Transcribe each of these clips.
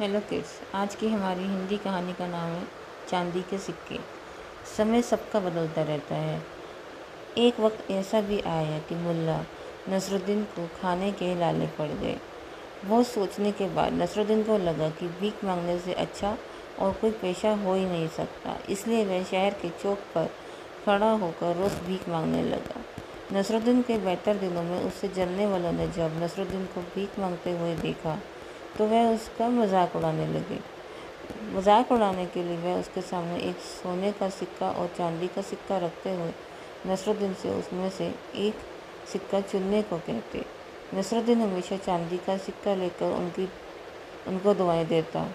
Hello kids, आज की हमारी हिंदी कहानी का नाम है चांदी के सिक्के। समय सबका बदलता रहता है। एक वक्त ऐसा भी आया कि मुल्ला नसरुद्दीन को खाने के लाले पड़ गए। बहुत सोचने के बाद नसरुद्दीन को लगा कि भीख मांगने से अच्छा और कोई पेशा हो ही नहीं सकता। इसलिए वह शहर के चौक पर खड़ा होकर रोज़ भीख मांगने लगा। नसरुद्दीन के बेहतर दिनों में उससे जलने वालों ने जब नसरुद्दीन को भीख मांगते हुए देखा तो वह उसका मज़ाक उड़ाने लगे। मज़ाक उड़ाने के लिए वह उसके सामने एक सोने का सिक्का और चांदी का सिक्का रखते हुए नसरुद्दीन से उसमें से एक सिक्का चुनने को कहते। नसरुद्दीन हमेशा चांदी का सिक्का लेकर उनकी, उनको दुआएँ देता।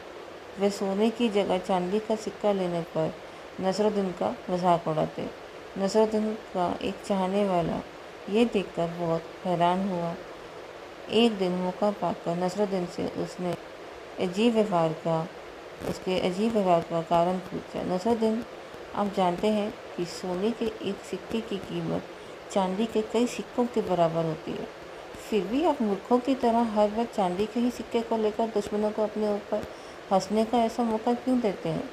वह सोने की जगह चांदी का सिक्का लेने पर नसरुद्दीन का मज़ाक उड़ाते। नसरुद्दीन का एक चाहने वाला ये देखकर बहुत हैरान हुआ। एक दिन मौका पाकर नसरुद्दीन से उसने अजीब व्यवहार का, उसके अजीब व्यवहार का कारण पूछा। नसरुद्दीन आप जानते हैं कि सोने के एक सिक्के की कीमत चांदी के कई सिक्कों के बराबर होती है। फिर भी आप मूर्खों की तरह हर बार चांदी के ही सिक्के को लेकर दुश्मनों को अपने ऊपर हंसने का ऐसा मौका क्यों देते हैं?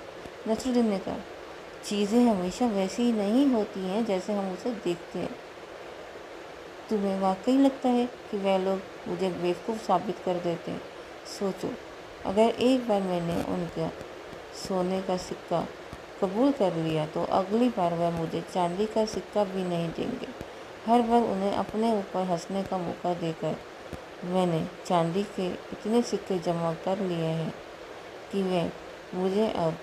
नसरुद्दीन ने कहा, चीज़ें हमेशा वैसी ही नहीं होती हैं जैसे हम उसे देखते हैं। तुम्हें वाकई लगता है कि वह लोग मुझे बेवकूफ़ साबित कर देते हैं? सोचो, अगर एक बार मैंने उनका सोने का सिक्का कबूल कर लिया तो अगली बार वह मुझे चांदी का सिक्का भी नहीं देंगे। हर बार उन्हें अपने ऊपर हंसने का मौका देकर मैंने चांदी के इतने सिक्के जमा कर लिए हैं कि वह मुझे अब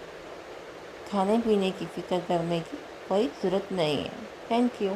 खाने पीने की फ़िक्र करने की कोई ज़रूरत नहीं है। Thank you.